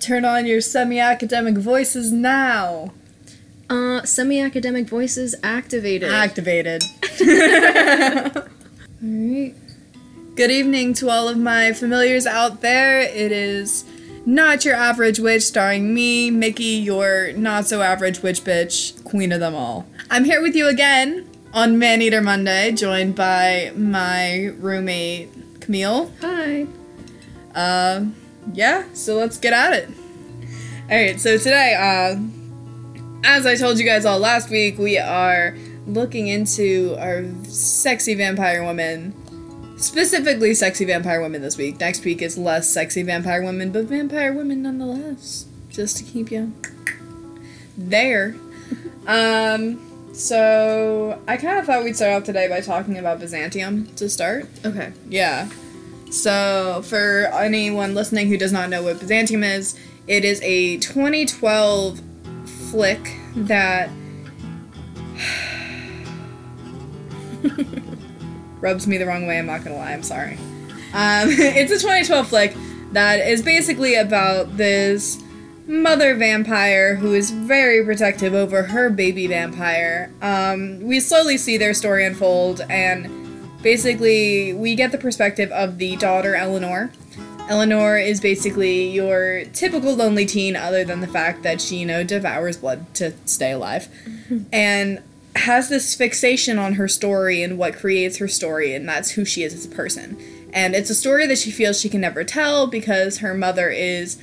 turn on your semi-academic voices now. Uh, semi-academic voices activated. Activated. Alright. Good evening to all of my familiars out there. It is Not Your Average Witch, starring me, Mickey, your not so average witch bitch, queen of them all. I'm here with you again on Man Eater Monday, joined by my roommate, Camille. Hi. Uh, yeah, so let's get at it. Alright, so today, uh, as I told you guys all last week, we are looking into our sexy vampire women. Specifically, sexy vampire women this week. Next week is less sexy vampire women, but vampire women nonetheless. Just to keep you there. um, so I kind of thought we'd start off today by talking about Byzantium to start. Okay. Yeah. So, for anyone listening who does not know what Byzantium is, it is a 2012 flick that rubs me the wrong way. I'm not gonna lie. I'm sorry. Um, it's a 2012 flick that is basically about this mother vampire who is very protective over her baby vampire. Um, we slowly see their story unfold, and basically, we get the perspective of the daughter, Eleanor. Eleanor is basically your typical lonely teen, other than the fact that she, you know, devours blood to stay alive. and has this fixation on her story and what creates her story, and that's who she is as a person. And it's a story that she feels she can never tell because her mother is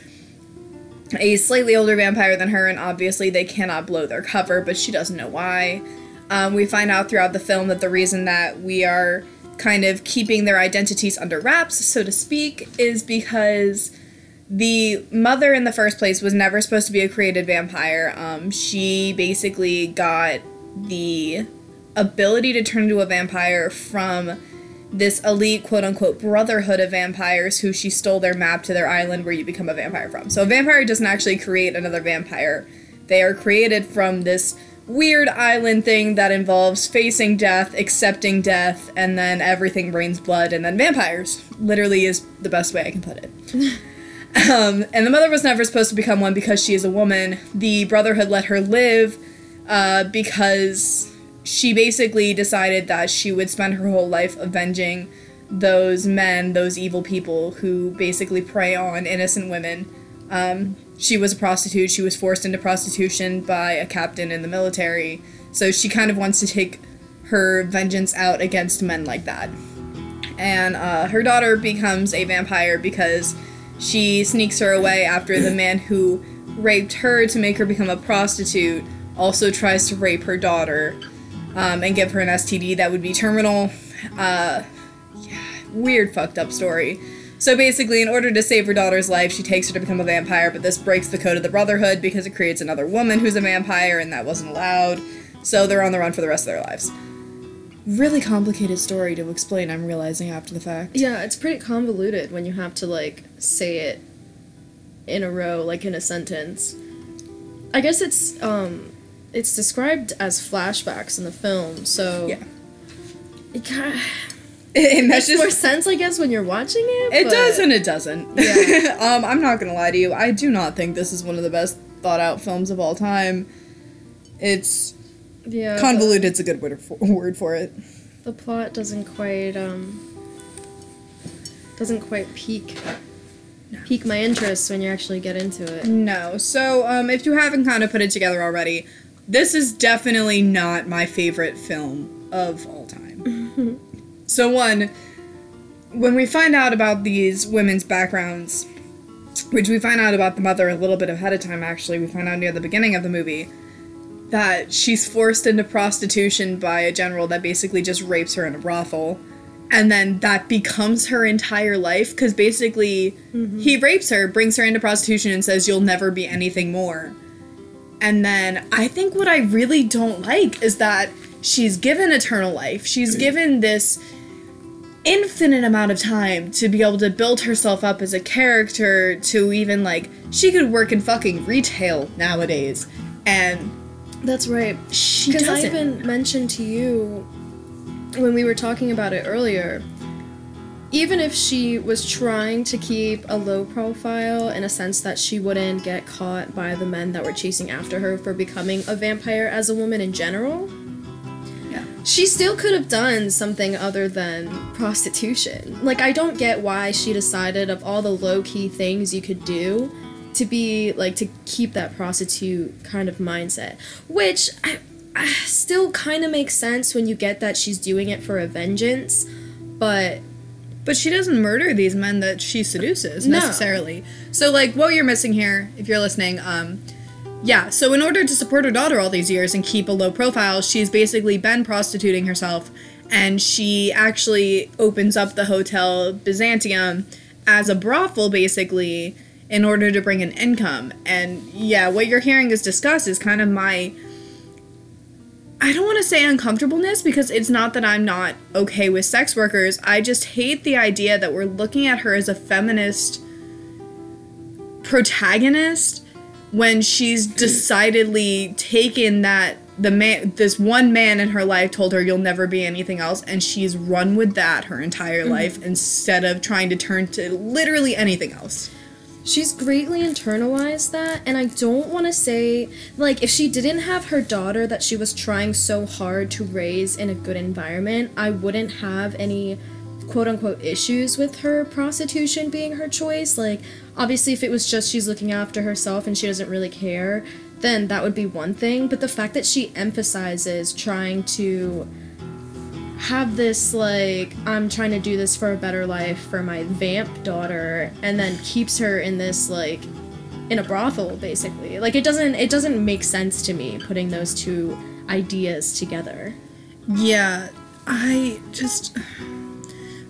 a slightly older vampire than her, and obviously they cannot blow their cover, but she doesn't know why. Um, we find out throughout the film that the reason that we are kind of keeping their identities under wraps, so to speak, is because the mother in the first place was never supposed to be a created vampire. Um, she basically got the ability to turn into a vampire from this elite quote unquote brotherhood of vampires who she stole their map to their island where you become a vampire from. So a vampire doesn't actually create another vampire. They are created from this weird island thing that involves facing death, accepting death, and then everything rains blood and then vampires. Literally is the best way I can put it. um, and the mother was never supposed to become one because she is a woman. The brotherhood let her live uh, because she basically decided that she would spend her whole life avenging those men, those evil people who basically prey on innocent women. Um, she was a prostitute. She was forced into prostitution by a captain in the military. So she kind of wants to take her vengeance out against men like that. And uh, her daughter becomes a vampire because she sneaks her away after the man who raped her to make her become a prostitute also tries to rape her daughter um, and give her an STD that would be terminal. Uh, yeah, weird, fucked up story. So basically, in order to save her daughter's life, she takes her to become a vampire, but this breaks the code of the Brotherhood because it creates another woman who's a vampire, and that wasn't allowed. So they're on the run for the rest of their lives. Really complicated story to explain, I'm realizing after the fact. Yeah, it's pretty convoluted when you have to like say it in a row, like in a sentence. I guess it's um it's described as flashbacks in the film, so Yeah. it kind of It makes meshes. more sense, I guess, when you're watching it. It but- does and it doesn't. Yeah. um, I'm not gonna lie to you. I do not think this is one of the best thought out films of all time. It's Yeah, convoluted's a good word for, word for it. The, plot doesn't quite um doesn't quite pique pique my interest when you actually get into it. No. So, um, if you haven't kind of put it together already, this is definitely not my favorite film of all time. so, one, when we find out about these women's backgrounds, which we find out about the mother a little bit ahead of time, actually, we find out near the beginning of the movie that she's forced into prostitution by a general that basically just rapes her in a brothel. And then that becomes her entire life because basically mm-hmm. he rapes her, brings her into prostitution, and says, You'll never be anything more. And then I think what I really don't like is that she's given eternal life. She's given this infinite amount of time to be able to build herself up as a character, to even like, she could work in fucking retail nowadays. And That's right. she Because I even mentioned to you when we were talking about it earlier, even if she was trying to keep a low profile in a sense that she wouldn't get caught by the men that were chasing after her for becoming a vampire as a woman in general. She still could have done something other than prostitution. Like, I don't get why she decided, of all the low key things you could do, to be like to keep that prostitute kind of mindset. Which I, I still kind of makes sense when you get that she's doing it for a vengeance, but But she doesn't murder these men that she seduces No. necessarily. So like what you're missing here, if you're listening, um yeah, so in order to support her daughter all these years and keep a low profile, she's basically been prostituting herself and she actually opens up the hotel Byzantium as a brothel basically in order to bring an income. And yeah, what you're hearing is discussed is kind of my I don't want to say uncomfortableness because it's not that I'm not okay with sex workers. I just hate the idea that we're looking at her as a feminist protagonist when she's decidedly taken that the man this one man in her life told her you'll never be anything else and she's run with that her entire mm-hmm. life instead of trying to turn to literally anything else. She's greatly internalized that, and I don't want to say, like, if she didn't have her daughter that she was trying so hard to raise in a good environment, I wouldn't have any quote unquote issues with her prostitution being her choice. Like, obviously, if it was just she's looking after herself and she doesn't really care, then that would be one thing. But the fact that she emphasizes trying to have this like I'm trying to do this for a better life for my vamp daughter and then keeps her in this like in a brothel basically. Like it doesn't it doesn't make sense to me putting those two ideas together. Yeah, I just.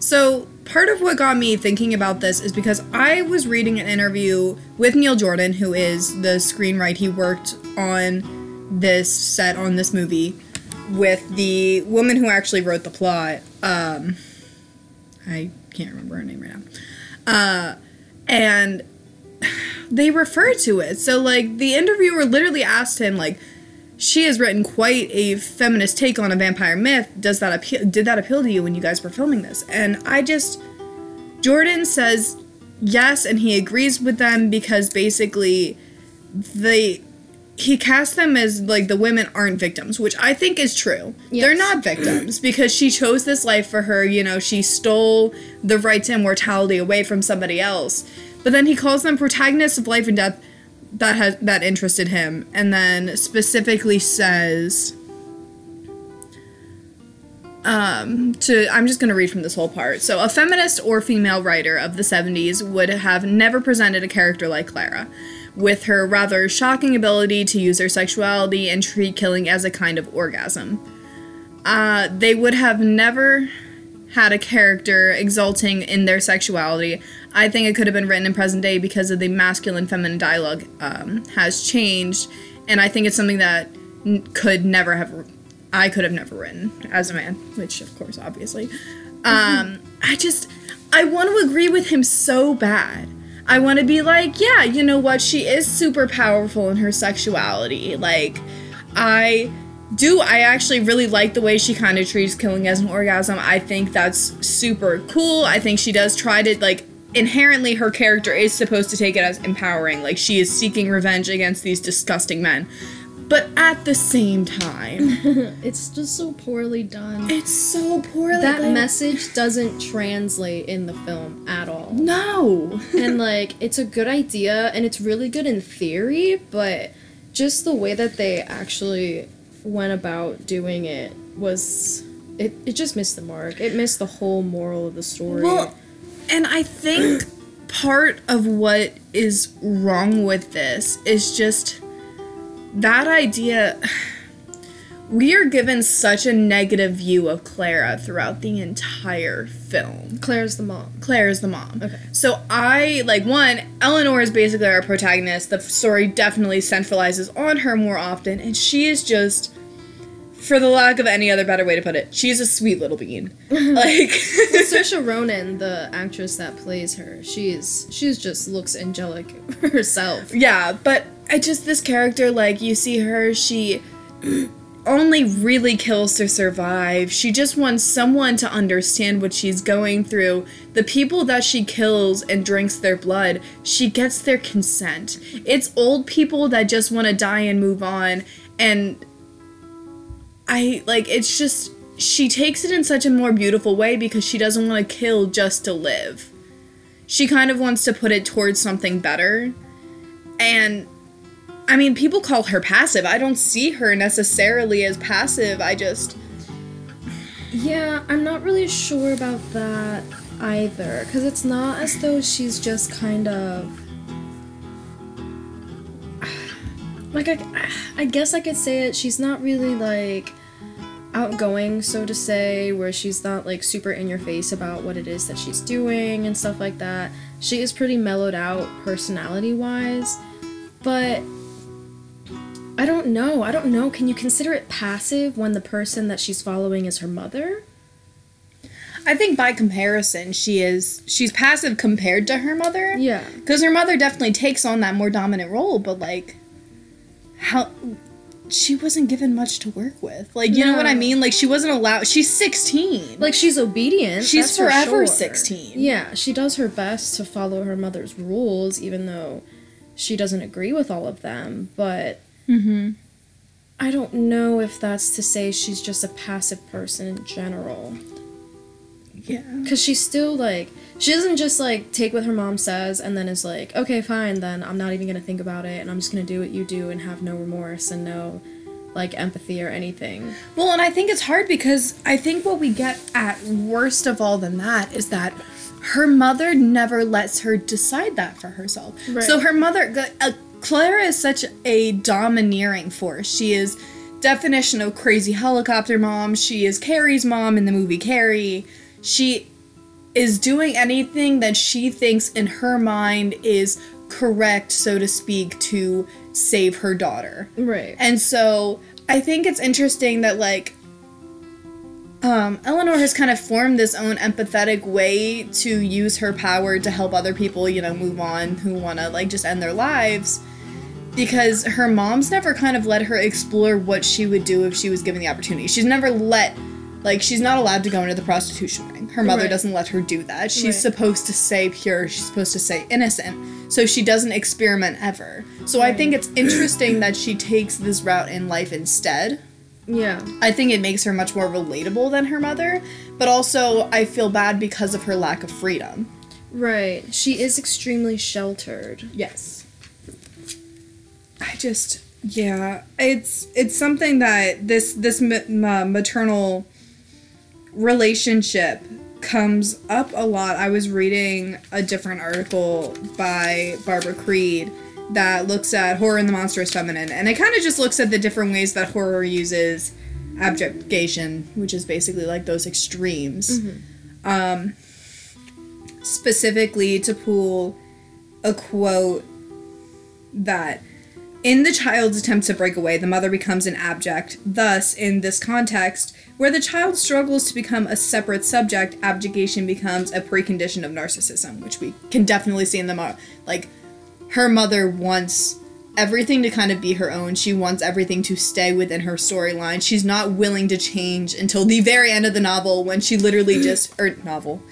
So, part of what got me thinking about this is because I was reading an interview with Neil Jordan, who is the screenwriter. He worked on this set on this movie with the woman who actually wrote the plot. Um, I can't remember her name right now. Uh, and they refer to it. So, like, the interviewer literally asked him, like, she has written quite a feminist take on a vampire myth. Does that appeal? Did that appeal to you when you guys were filming this? And I just, Jordan says yes, and he agrees with them because basically, they he cast them as like the women aren't victims, which I think is true. They're not victims because she chose this life for her. You know, she stole the right to immortality away from somebody else. But then he calls them protagonists of life and death that has that interested him, and then specifically says. Um, to I'm just gonna read from this whole part. So, a feminist or female writer of the 70s would have never presented a character like Clara, with her rather shocking ability to use her sexuality and treat killing as a kind of orgasm. Uh, they would have never had a character exulting in their sexuality. I think it could have been written in present day because of the masculine feminine dialogue um, has changed, and I think it's something that could never have. I could have never written as a man, which of course, obviously. Um, I just, I want to agree with him so bad. I want to be like, yeah, you know what? She is super powerful in her sexuality. Like, I do I actually really like the way she kind of treats killing as an orgasm. I think that's super cool. I think she does try to like inherently her character is supposed to take it as empowering. Like she is seeking revenge against these disgusting men. But at the same time, It's just so poorly done. it's so poorly That like- message doesn't translate in the film at all. No. and like it's a good idea and it's really good in theory, but just the way that they actually went about doing it was it, it just missed the mark. It missed the whole moral of the story. Well, and I think part of what is wrong with this is just that idea. We are given such a negative view of Clara throughout the entire film. Claire's the mom. Claire is the mom. Okay. So I like one. Eleanor is basically our protagonist. The story definitely centralizes on her more often, and she is just, for the lack of any other better way to put it, she's a sweet little bean. like, Saoirse Ronan, the actress that plays her, she's she's just looks angelic herself. yeah. But I just this character, like you see her, she only really kills to survive. She just wants someone to understand what she's going through. The people that she kills and drinks their blood, she gets their consent. It's old people that just want to die and move on. And I like it's just she takes it in such a more beautiful way because she doesn't want to kill just to live. She kind of wants to put it towards something better. And I mean, people call her passive. I don't see her necessarily as passive. I just. Yeah, I'm not really sure about that either. Because it's not as though she's just kind of. Like, I, I guess I could say it. She's not really like outgoing, so to say, where she's not like super in your face about what it is that she's doing and stuff like that. She is pretty mellowed out personality wise, but I don't know. I don't know. Can you consider it passive when the person that she's following is her mother? I think by comparison, she is she's passive compared to her mother. Yeah. Because her mother definitely takes on that more dominant role, but like, how she wasn't given much to work with. Like, you know what I mean? Like, she wasn't allowed. She's sixteen. Like she's obedient. She's that's for forever sure. 16. Yeah, she does her best to follow her mother's rules, even though she doesn't agree with all of them. But mm-hmm. I don't know if that's to say she's just a passive person in general. Yeah. Because she's still like, she doesn't just like take what her mom says and then is like, okay, fine, then I'm not even gonna think about it and I'm just gonna do what you do and have no remorse and no like empathy or anything. Well, and I think it's hard because I think what we get at worst of all than that is that her mother never lets her decide that for herself. Right. So her mother, uh, Clara is such a domineering force. She is definition of crazy helicopter mom. She is Carrie's mom in the movie Carrie. She is doing anything that she thinks in her mind is correct, so to speak, to save her daughter. Right. And so I think it's interesting that like um, Eleanor has kind of formed this own empathetic way to use her power to help other people, you know, move on who want to like just end their lives. Because her mom's never kind of let her explore what she would do if she was given the opportunity. She's never let, like, she's not allowed to go into the prostitution ring. Her mother Right. doesn't let her do that. She's Right. supposed to stay pure. She's supposed to stay innocent. So she doesn't experiment ever. So I think it's interesting that she takes this route in life instead. Yeah. I think it makes her much more relatable than her mother, but also I feel bad because of her lack of freedom. Right. She is extremely sheltered. Yes. I just yeah, it's it's something that this this ma- ma- maternal relationship comes up a lot. I was reading a different article by Barbara Creed that looks at horror and the monstrous feminine, and it kind of just looks at the different ways that horror uses objectification, which is basically like those extremes. Um, specifically to pull a quote that in the child's attempt to break away, the mother becomes an abject. Thus, in this context, where the child struggles to become a separate subject, abjection becomes a precondition of narcissism, which we can definitely see in the mo- like her mother wants everything to kind of be her own. She wants everything to stay within her storyline. She's not willing to change until the very end of the novel when she literally just or novel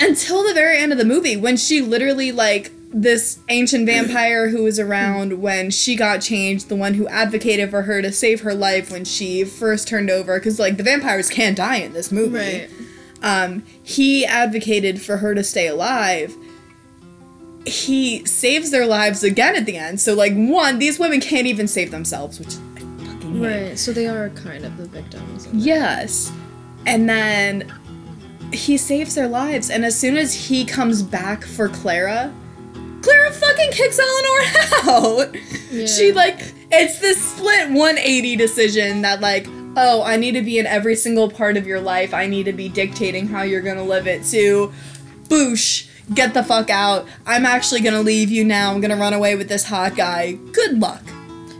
until the very end of the movie when she literally like this ancient vampire who was around when she got changed the one who advocated for her to save her life when she first turned over because like the vampires can't die in this movie Right. um he advocated for her to stay alive he saves their lives again at the end so like one these women can't even save themselves which i fucking hate Right. So they are kind of the victims. Yes. And then he saves their lives, and as soon as he comes back for Clara, Clara fucking kicks Eleanor out. Yeah. She like it's this split 180 decision that like, oh, I need to be in every single part of your life. I need to be dictating how you're gonna live it to boosh, get the fuck out. I'm actually gonna leave you now. I'm gonna run away with this hot guy. Good luck.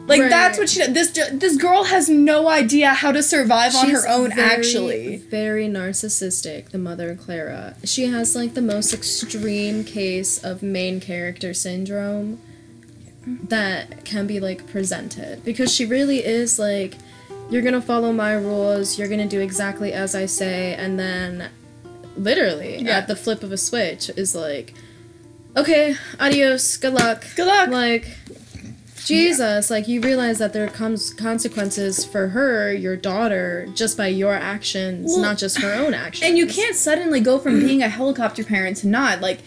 Like Right. that's what she this this girl has no idea how to survive on her own very, actually. Very narcissistic, the mother Clara. She has like the most extreme case of main character syndrome that can be like presented because she really is like you're gonna follow my rules, you're gonna do exactly as I say, and then literally Yeah. at the flip of a switch is like, okay, adios, good luck. Good luck. Like, Jesus, like you realize that there comes consequences for her, your daughter, just by your actions, Well, not just her own actions. And you can't suddenly go from being a helicopter parent to not like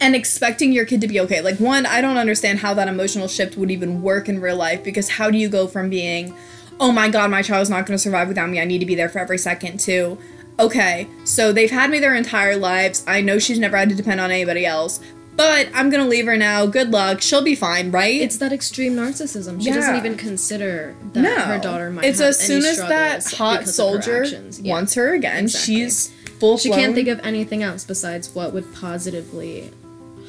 and expecting your kid to be okay. Like one, I don't understand how that emotional shift would even work in real life because how do you go from being, "Oh my god, my child's not going to survive without me. I need to be there for every second." to, "Okay, so they've had me their entire lives. I know she's never had to depend on anybody else." But I'm gonna leave her now. Good luck. She'll be fine, right? It's that extreme narcissism. She Yeah. doesn't even consider that no. her daughter might It's have as soon as that hot her soldier actions. Yeah. wants her again, Exactly. she's full. She can't think of anything else besides what would positively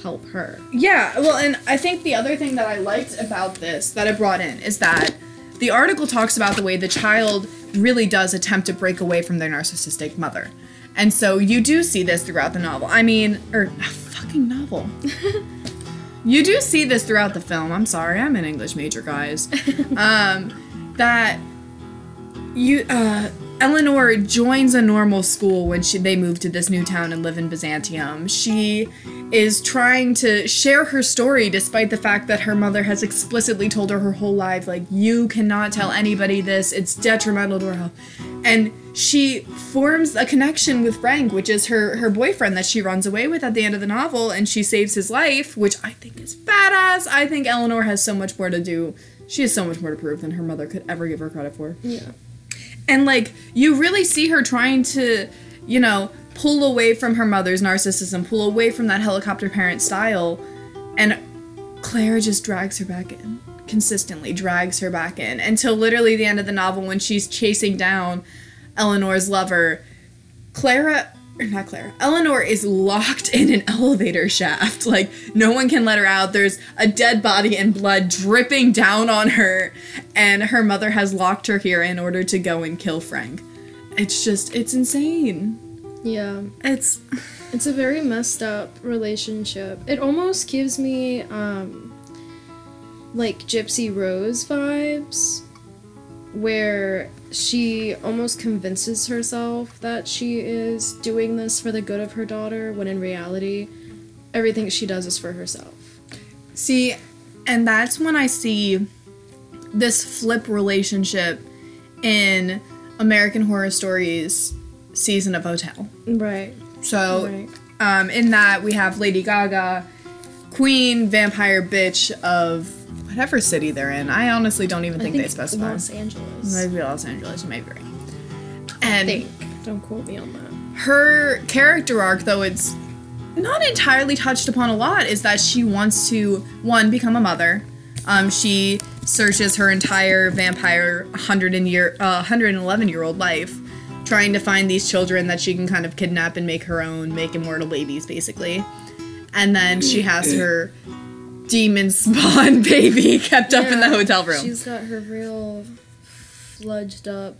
help her. Yeah, well, and I think the other thing that I liked about this that I brought in is that the article talks about the way the child really does attempt to break away from their narcissistic mother. And so you do see this throughout the novel. I mean, or a fucking novel. you do see this throughout the film. I'm sorry, I'm an English major, guys. um, that you uh Eleanor joins a normal school when she they move to this new town and live in Byzantium. She is trying to share her story despite the fact that her mother has explicitly told her her whole life like you cannot tell anybody this. It's detrimental to her health. And she forms a connection with Frank, which is her her boyfriend that she runs away with at the end of the novel and she saves his life, which I think is badass. I think Eleanor has so much more to do. She has so much more to prove than her mother could ever give her credit for. Yeah. And like you really see her trying to, you know, pull away from her mother's narcissism, pull away from that helicopter parent style, and Claire just drags her back in. Consistently drags her back in until literally the end of the novel when she's chasing down Eleanor's lover. Clara not Clara. Eleanor is locked in an elevator shaft. Like no one can let her out. There's a dead body and blood dripping down on her, and her mother has locked her here in order to go and kill Frank. It's just it's insane. Yeah. It's It's a very messed up relationship. It almost gives me um like Gypsy Rose vibes where she almost convinces herself that she is doing this for the good of her daughter when in reality everything she does is for herself. see, and that's when I see this flip relationship in American Horror Stories season of Hotel. Right. So Right. um, in that we have Lady Gaga, queen vampire bitch of whatever city they're in. I honestly don't even I think, think they specify. Los Angeles. Maybe Los Angeles, you may be right. I And think. Don't quote me on that. her character arc, though it's not entirely touched upon a lot, is that she wants to one become a mother. Um, she searches her entire vampire 100 and year, uh, 111 year old life, trying to find these children that she can kind of kidnap and make her own, make immortal babies, basically. And then she has her demon spawn baby kept up in the hotel room. She's got her real fledged up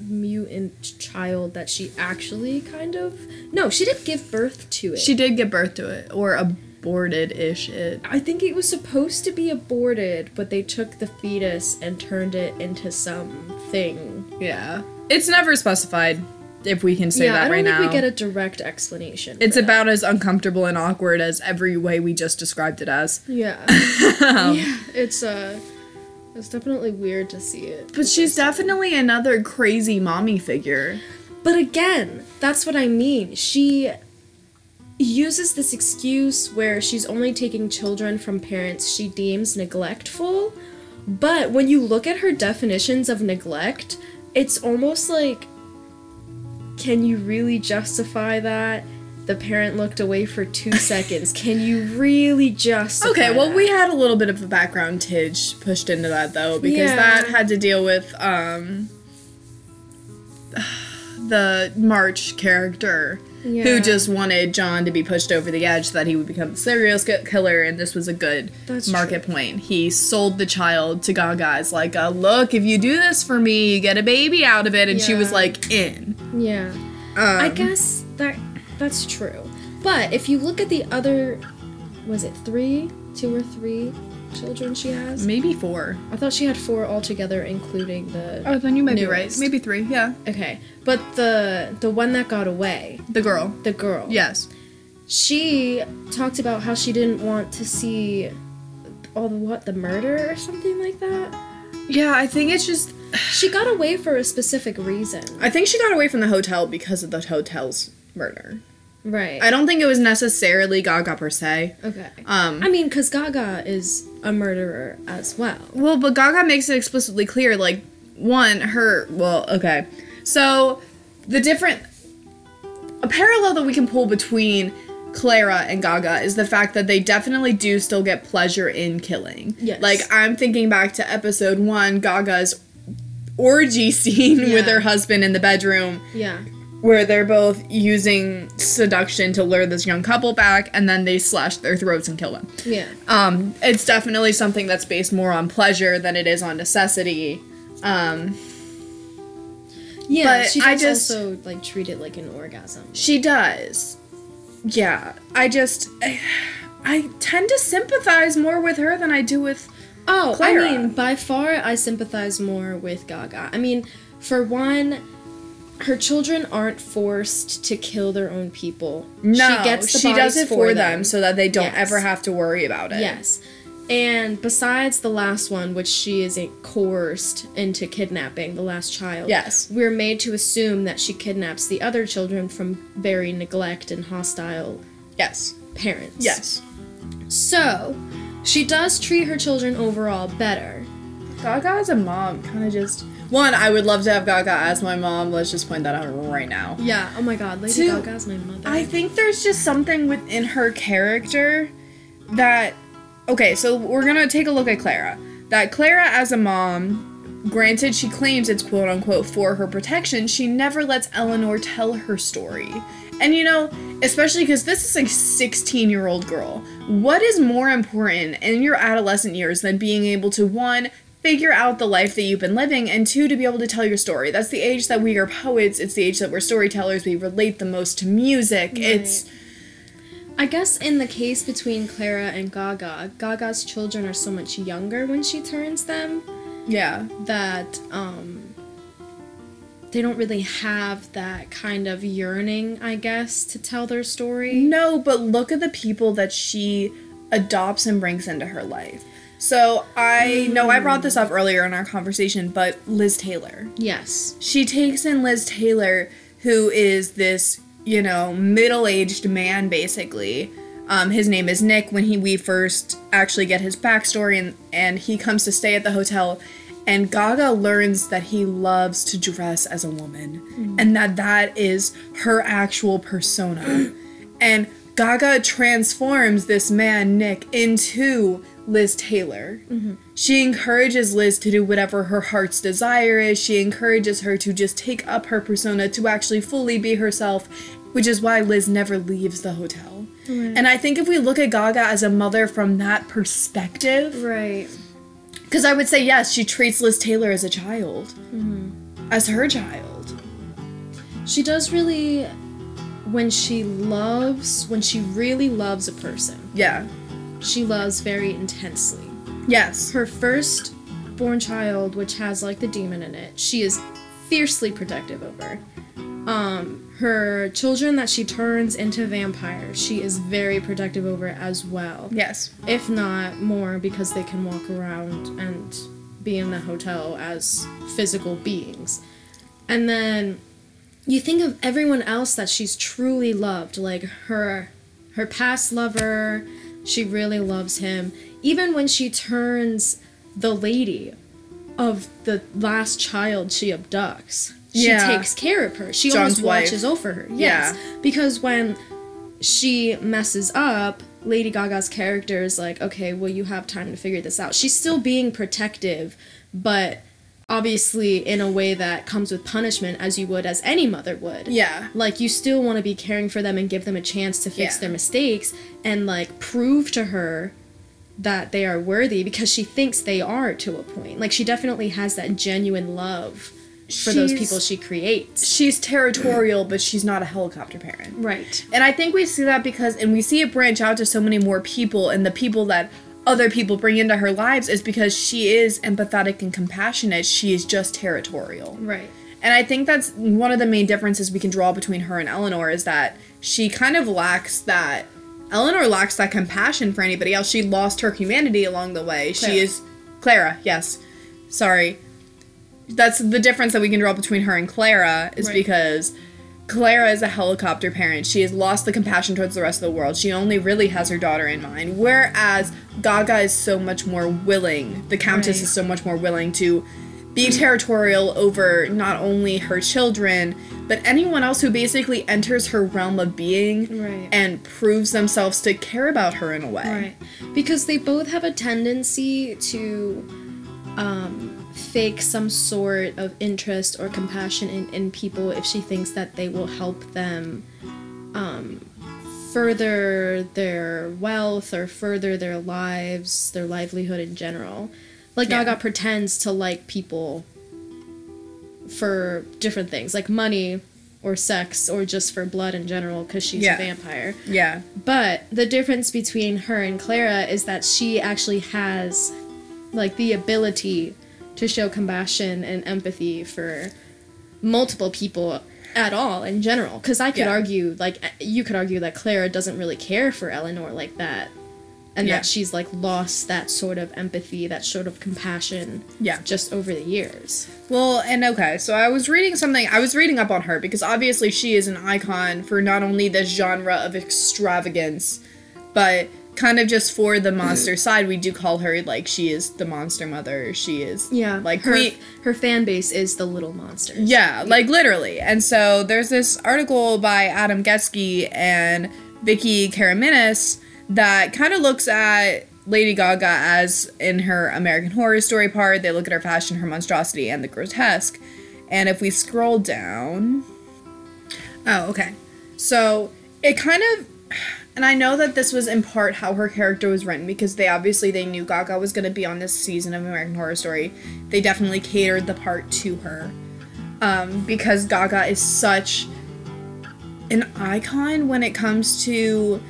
mutant child that she actually kind of no she didn't give birth to it She did give birth to it, or aborted ish it. i think it was supposed to be aborted but they took the fetus and turned it into something Yeah. It's never specified, if we can say yeah that i don't right think now. we get a direct explanation it's that. about as uncomfortable and awkward as every way we just described it as. yeah Um, yeah it's uh it's definitely weird to see it But she's definitely another crazy mommy figure. But again, that's what I mean. She uses this excuse where she's only taking children from parents she deems neglectful. But when you look at her definitions of neglect, it's almost like can you really justify that? The parent looked away for two seconds. Can you really justify Okay, well, that? we had a little bit of a background tidge pushed into that though, because Yeah. that had to deal with um the March character Yeah. who just wanted John to be pushed over the edge so that he would become the serial killer, and this was a good That's market point. He sold the child to Gaga as like, a, "Look, if you do this for me, you get a baby out of it," and she was like, "In." Yeah. Um, I guess that that's true. But if you look at the other was it 3, 2 or 3 children she has. Maybe four. I thought she had four altogether, including the. Oh, then you might be right. Maybe three. Yeah. Okay, but the the one that got away, The girl. the girl. Yes. She talked about how she didn't want to see all the what the murder or something like that. Yeah, I think it's just. She got away for a specific reason. I think she got away from the hotel because of the hotel's murder. Right. I don't think it was necessarily Gaga per se. okay. Um, I mean, because Gaga is a murderer as well. Well, but Gaga makes it explicitly clear, like, one, her, well, okay. So, the different, a parallel that we can pull between Clara and Gaga is the fact that they definitely do still get pleasure in killing. Yes. Like, I'm thinking back to episode one, Gaga's orgy scene Yeah. with her husband in the bedroom Yeah. where they're both using seduction to lure this young couple back and then they slash their throats and kill them. Yeah. Um, it's definitely something that's based more on pleasure than it is on necessity. Um, Yeah. But she I does just- also like treat it like an orgasm. she does. Yeah, I just I, I tend to sympathize more with her than I do with Oh, Clara. I mean, by far, I sympathize more with Gaga. I mean, for one, her children aren't forced to kill their own people. no. she gets the she does it for them. so that they don't Yes. ever have to worry about it. Yes. And besides the last one, which she is coerced into kidnapping, the last child. Yes. We're made to assume that she kidnaps the other children from very neglect and hostile Yes. parents. Yes. So, she does treat her children overall better. Gaga as a mom kind of just one. I would love to have Gaga as my mom. Let's just point that out right now. Yeah. Oh my God, Lady Two- Gaga's my mother. I think there's just something within her character that. Okay, so we're gonna take a look at Clara. That Clara, as a mom, granted she claims it's quote unquote for her protection, she never lets Eleanor tell her story. And you know, especially because this is a 16 year old girl, what is more important in your adolescent years than being able to, one, figure out the life that you've been living, and two, to be able to tell your story? That's the age that we are poets, it's the age that we're storytellers, we relate the most to music. It's. I guess in the case between Clara and Gaga, Gaga's children are so much younger when she turns them Yeah. that um they don't really have that kind of yearning, I guess, to tell their story. No, but look at the people that she adopts and brings into her life. So I know I brought this up earlier in our conversation, but Liz Taylor. Yes. She takes in Liz Taylor, who is this, you know, middle-aged man basically. Um, his name is Nick. When he we first actually get his backstory, and and he comes to stay at the hotel, and Gaga learns that he loves to dress as a woman, hmm. and that that is her actual persona, and Gaga transforms this man Nick into Liz Taylor. Mm-hmm. She encourages Liz to do whatever her heart's desire is. She encourages her to just take up her persona to actually fully be herself, which is why Liz never leaves the hotel. And I think if we look at Gaga as a mother from that perspective, Right. Because I would say, yes, she treats Liz Taylor as a child, as her child. She does really when she loves, when she really loves a person, Yeah. she loves very intensely. Yes. her first born child, which has like the demon in it, she is fiercely protective over. Um, her children that she turns into vampires, she is very protective over as well. Yes. If not more, because they can walk around and be in the hotel as physical beings. And then you think of everyone else that she's truly loved, like her her past lover, she really loves him. Even when she turns the lady of the last child she abducts, she Yeah. takes care of her. She John's almost wife. watches over her. Yes. Because when she messes up, Lady Gaga's character is like, okay, well, you have time to figure this out. She's still being protective, but obviously in a way that comes with punishment, as you would as any mother would. Yeah. Like, you still want to be caring for them and give them a chance to fix Yeah. their mistakes and, like, prove to her that they are worthy because she thinks they are to a point. Like, she definitely has that genuine love for those people she creates. She's territorial, but she's not a helicopter parent. Right. And I think we see that because, and we see it branch out to so many more people, and the people that other people bring into her lives is because she is empathetic and compassionate. She is just territorial. Right. And I think that's one of the main differences we can draw between her and Eleanor is that she kind of lacks that. Eleanor lacks that compassion for anybody else. She lost her humanity along the way. Clara. She is. Clara, yes. Sorry. That's the difference that we can draw between her and Clara is Right. because Clara is a helicopter parent. She has lost the compassion towards the rest of the world. She only really has her daughter in mind. Whereas Gaga is so much more willing, the Countess Right. is so much more willing to be territorial over not only her children, but anyone else who basically enters her realm of being Right. and proves themselves to care about her in a way. Right. Because they both have a tendency to um, fake some sort of interest or compassion in, in people if she thinks that they will help them um, further their wealth or further their lives, their livelihood in general. Like Yeah. Gaga pretends to like people for different things, like money or sex or just for blood in general because she's Yeah. a vampire. Yeah. But the difference between her and Clara is that she actually has like the ability to show compassion and empathy for multiple people at all in general because I could Yeah. argue like you could argue that Clara doesn't really care for Eleanor like that and Yeah. that she's like lost that sort of empathy, that sort of compassion Yeah. just over the years. Well, and okay, so I was reading something, I was reading up on her because obviously she is an icon for not only this genre of extravagance, but kind of just for the monster side. We do call her like she is the monster mother. She is Yeah, like her we her fan base is the little monsters. yeah, like literally. And so there's this article by Adam Geczy and Vicki Karaminas that kind of looks at Lady Gaga as in her American Horror Story part. They look at her fashion, her monstrosity, and the grotesque. And if we scroll down, oh, okay. So it kind of, and I know that this was in part how her character was written because they obviously they knew Gaga was going to be on this season of American Horror Story. They definitely catered the part to her um, because Gaga is such an icon when it comes to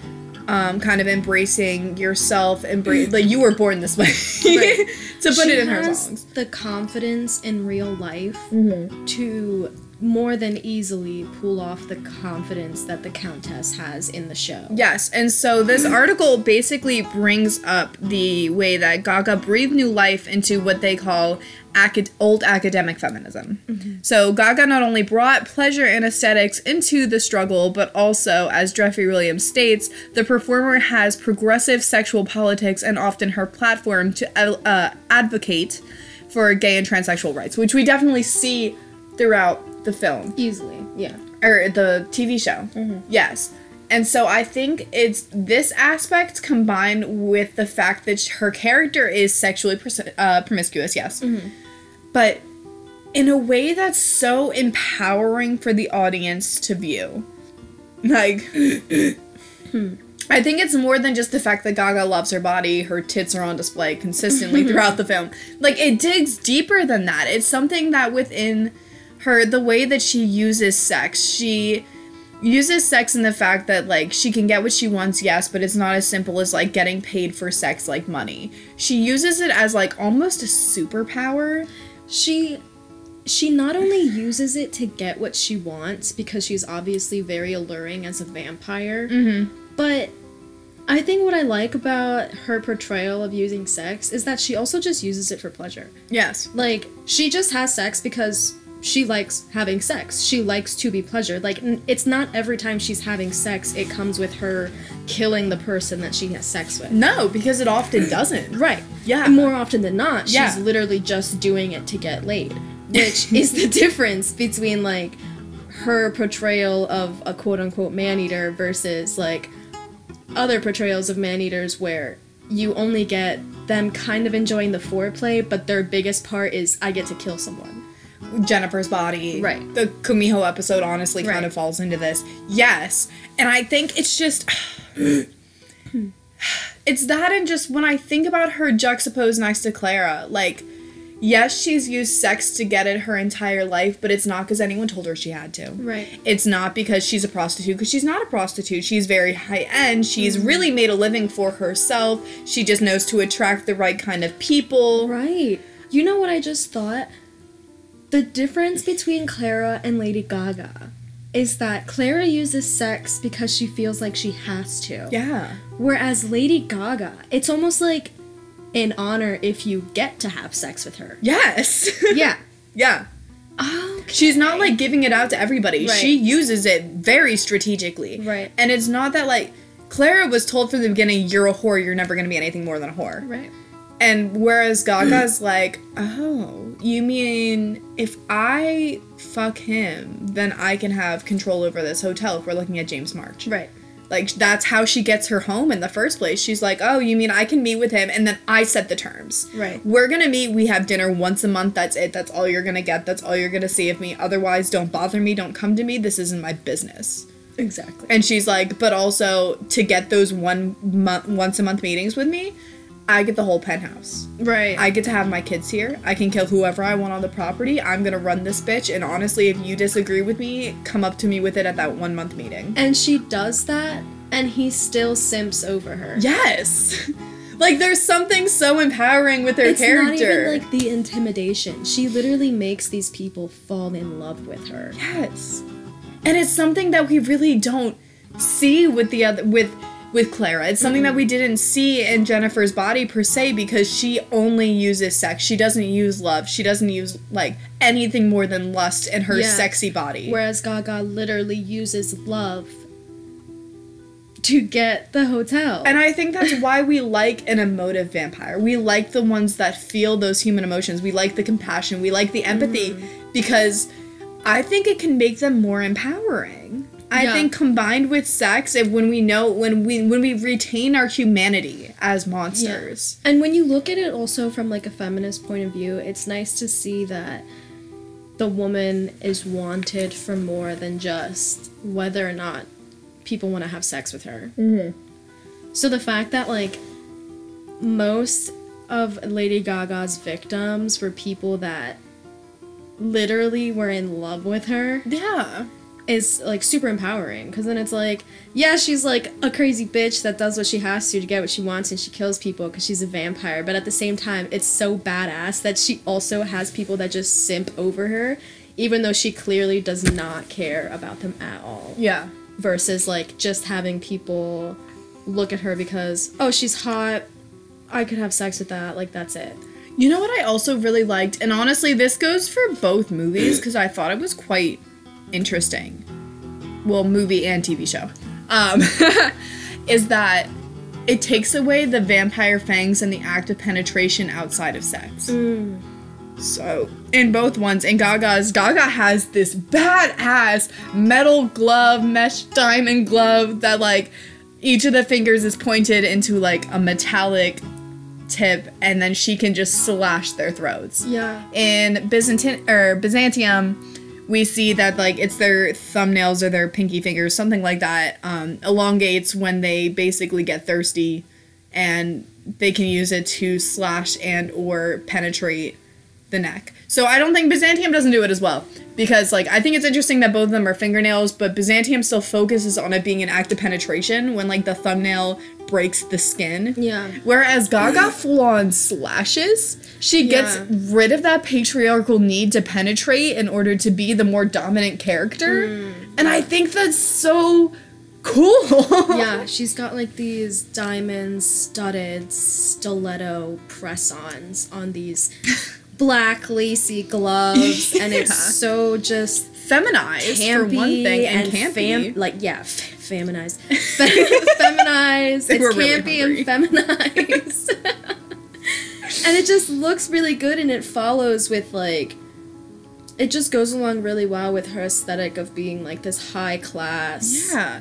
um, kind of embracing yourself. Embrace like you were born this way. Right. to put She it in her songs. The confidence in real life Mm-hmm. to more than easily pull off the confidence that the Countess has in the show. Yes, and so this article basically brings up the way that Gaga breathed new life into what they call acad- old academic feminism. So Gaga not only brought pleasure and aesthetics into the struggle, but also, as Jeffrey Williams states, the performer has progressive sexual politics and often her platform to uh, advocate for gay and transsexual rights, which we definitely see throughout the film Easily, yeah. or the TV show. Mm-hmm. Yes. And so I think it's this aspect combined with the fact that her character is sexually pros- uh, promiscuous, yes. Mm-hmm. But in a way that's so empowering for the audience to view. Like, hmm. I think it's more than just the fact that Gaga loves her body, her tits are on display consistently throughout the film. Like, it digs deeper than that. It's something that within her, the way that she uses sex, she uses sex in the fact that, like, she can get what she wants, yes, but it's not as simple as, like, getting paid for sex like money. She uses it as, like, almost a superpower. She she not only uses it to get what she wants because she's obviously very alluring as a vampire, Mm-hmm. but I think what I like about her portrayal of using sex is that she also just uses it for pleasure. Yes. Like she just has sex because she likes having sex. She likes to be pleasured. Like it's not every time she's having sex it comes with her killing the person that she has sex with. No, because it often doesn't. Right. Yeah. And more often than not, she's Yeah. literally just doing it to get laid, which is the difference between like her portrayal of a quote unquote man eater versus like other portrayals of man eaters where you only get them kind of enjoying the foreplay, but their biggest part is I get to kill someone. Jennifer's body. Right. The Kumiho episode honestly kind Right. of falls into this. Yes. And I think it's just it's that and just when I think about her juxtaposed next to Clara, like yes, she's used sex to get it her entire life, but it's not because anyone told her she had to. Right. It's not because she's a prostitute, because she's not a prostitute. She's very high end. She's mm-hmm. really made a living for herself. She just knows to attract the right kind of people. Right. You know what I just thought? The difference between Clara and Lady Gaga is that Clara uses sex because she feels like she has to. Yeah. Whereas Lady Gaga, it's almost like an honor if you get to have sex with her. Yes. Yeah. yeah. Oh, She's not like giving it out to everybody. Right. She uses it very strategically. Right. And it's not that like Clara was told from the beginning, you're a whore, you're never gonna be anything more than a whore. right. And whereas Gaga's like, oh, you mean if I fuck him, then I can have control over this hotel if we're looking at James March. Right. Like that's how she gets her home in the first place. She's like, "Oh, you mean I can meet with him and then I set the terms. Right. We're going to meet, we have dinner once a month. That's it. That's all you're going to get. That's all you're going to see of me. Otherwise, don't bother me. Don't come to me. This isn't my business." Exactly. And she's like, "But also to get those one month once a month meetings with me, I get the whole penthouse. Right. I get to have my kids here. I can kill whoever I want on the property. I'm going to run this bitch and honestly, if you disagree with me, come up to me with it at that 1 month meeting." and she does that, and he still simps over her. Yes. like there's something so empowering with her it's character. not even like the intimidation. She literally makes these people fall in love with her. yes. And it's something that we really don't see with the other with with Clara. It's something that mm-hmm. we didn't see in Jennifer's body per se because she only uses sex. She doesn't use love. She doesn't use like anything more than lust in her Yeah. sexy body. Whereas Gaga literally uses love to get the hotel. And I think that's why we like an emotive vampire. We like the ones that feel those human emotions. We like the compassion. We like the empathy mm. because I think it can make them more empowering. I Yeah. think combined with sex, if when we know when we when we retain our humanity as monsters. And when you look at it also from like a feminist point of view, it's nice to see that the woman is wanted for more than just whether or not people want to have sex with her. Mm-hmm. So the fact that like most of Lady Gaga's victims were people that literally were in love with her Yeah. Is like super empowering. Because then it's like yeah she's like a crazy bitch that does what she has to to get what she wants and she kills people because she's a vampire but at the same time it's so badass that she also has people that just simp over her even though she clearly does not care about them at all. Yeah. versus like just having people look at her because oh she's hot i could have sex with that like that's it. You know what I also really liked, and honestly, this goes for both movies because I thought it was quite interesting. Well, movie and TV show. Um, is that it takes away the vampire fangs and the act of penetration outside of sex. So, in both ones, in Gaga's, Gaga has this badass metal glove, mesh diamond glove that, like, each of the fingers is pointed into, like, a metallic tip, and then she can just slash their throats. yeah In Byzantin or Byzantium, we see that like it's their thumbnails or their pinky fingers, something like that, um, elongates when they basically get thirsty, and they can use it to slash and or penetrate the neck. So I don't think Byzantium doesn't do it as well because like I think it's interesting that both of them are fingernails, but Byzantium still focuses on it being an act of penetration when like the thumbnail breaks the skin. Yeah. Whereas Gaga full on slashes. She gets Yeah. rid of that patriarchal need to penetrate in order to be the more dominant character. Mm. And I think that's so cool. yeah, she's got like these diamond studded stiletto press ons on these black lacy gloves, and it's so just Feminized campy for one thing and, and campy. fam- like yeah, feminized, Fe- feminized. It's were really and feminized, and it just looks really good, and it follows with like. It just goes along really well with her aesthetic of being like this high class. Yeah.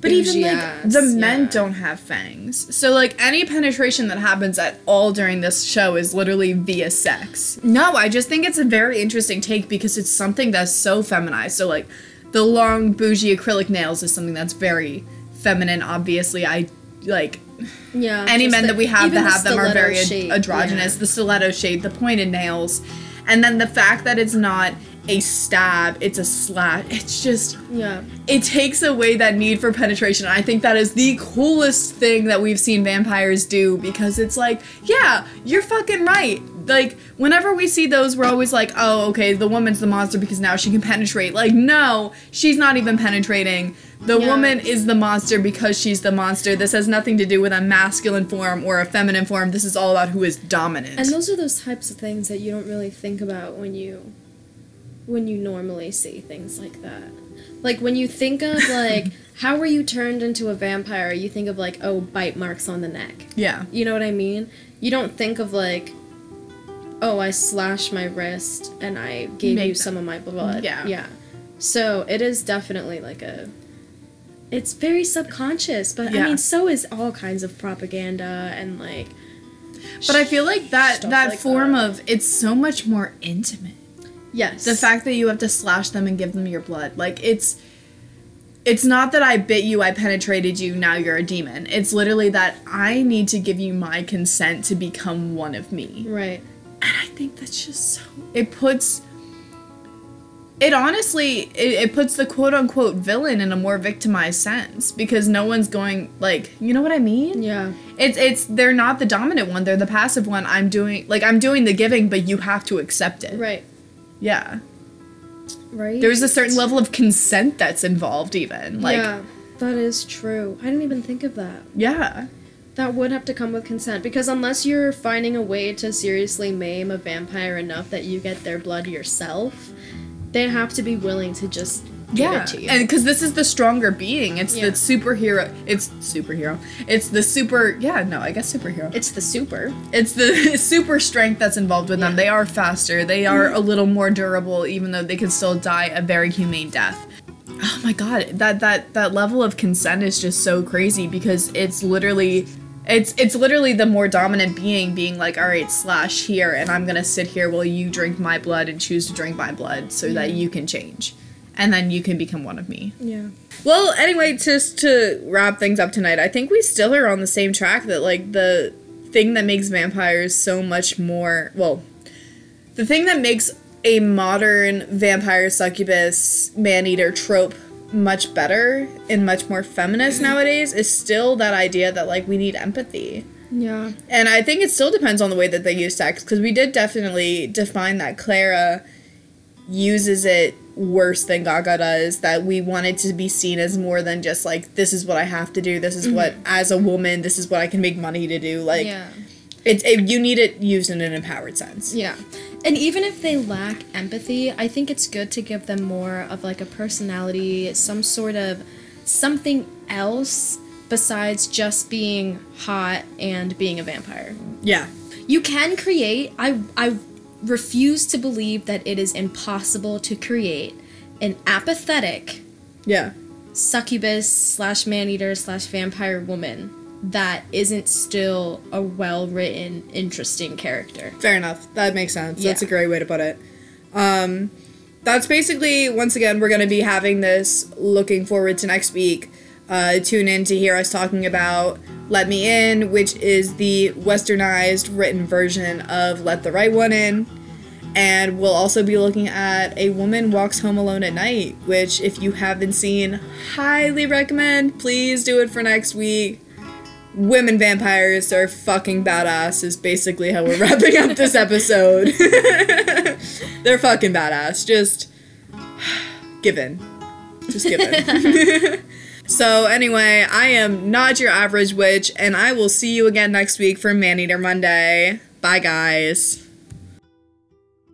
But even like ass, the men yeah. don't have fangs. So like any penetration that happens at all during this show is literally via sex. No, I just think it's a very interesting take because it's something that's so feminized. So like the long bougie acrylic nails is something that's very feminine obviously. I like Yeah. any men the- that we have that the have them are very ad- androgynous. yeah. The stiletto shade, the pointed nails, and then the fact that it's not a stab, it's a slash. It's just Yeah. it takes away that need for penetration. I think that is the coolest thing that we've seen vampires do because it's like, yeah, you're fucking right. Like, whenever we see those, we're always like, oh, okay, the woman's the monster because now she can penetrate. Like, no, she's not even penetrating. The Yeah. woman is the monster because she's the monster. This has nothing to do with a masculine form or a feminine form. This is all about who is dominant. And those are those types of things that you don't really think about when you when you normally see things like that. Like when you think of like how were you turned into a vampire, you think of like oh bite marks on the neck. yeah. You know what I mean? You don't think of like oh I slashed my wrist and I gave Make you some of my blood. Yeah. Yeah. So it is definitely like a it's very subconscious, but Yeah. I mean so is all kinds of propaganda and like But I feel like that that like form that. of it's so much more intimate. Yes. the fact that you have to slash them and give them your blood like it's it's not that i bit you i penetrated you now you're a demon it's literally that i need to give you my consent to become one of me Right. and i think that's just so it puts it honestly it, it puts the quote unquote villain in a more victimized sense because no one's going like you know what i mean Yeah. it's it's they're not the dominant one they're the passive one i'm doing like i'm doing the giving but you have to accept it Right. Yeah Right. there's a certain level of consent that's involved even like yeah, that is true. I didn't even think of that. Yeah. That would have to come with consent because unless you're finding a way to seriously maim a vampire enough that you get their blood yourself, they have to be willing to just yeah it to you. and because this is the stronger being. It's Yeah. the superhero it's superhero. It's the super yeah no i guess superhero. It's the super. it's the super strength that's involved with them. They are faster. They mm-hmm. are a little more durable even though they can still die a very humane death. Oh my god that that that level of consent is just so crazy because it's literally it's it's literally the more dominant being being like all right slash here and i'm gonna sit here while you drink my blood and choose to drink my blood so that mm-hmm. you can change and then you can become one of me Yeah. well, anyway, just to wrap things up tonight, I think we still are on the same track that like the thing that makes vampires so much more well, the thing that makes a modern vampire succubus man-eater trope much better and much more feminist mm-hmm. nowadays is still that idea that like we need empathy. Yeah. And I think it still depends on the way that they use sex because we did definitely define that Clara uses it worse than Gaga does. That we wanted to be seen as more than just like this is what I have to do. This is what mm-hmm. as a woman this is what I can make money to do. Like yeah. it's it, you need it used in an empowered sense. Yeah. And even if they lack empathy, I think it's good to give them more of like a personality, some sort of something else besides just being hot and being a vampire. Yeah. You can create. I I refuse to believe that it is impossible to create an apathetic Yeah. succubus slash man eater slash vampire woman that isn't still a well written, interesting character. Fair enough. That makes sense. That's a great way to put it. Um, that's basically, once again, we're going to be having this looking forward to next week. Uh, tune in to hear us talking about Let Me In, which is the westernized written version of Let the Right One In. And we'll also be looking at A Woman Walks Home Alone at Night, which, if you haven't seen, highly recommend. Please do it for next week women vampires are fucking badass is basically how we're wrapping up this episode. They're fucking badass. Just give in. Just give in. so anyway, I am not your average witch, and I will see you again next week for Maneater Monday. Bye guys.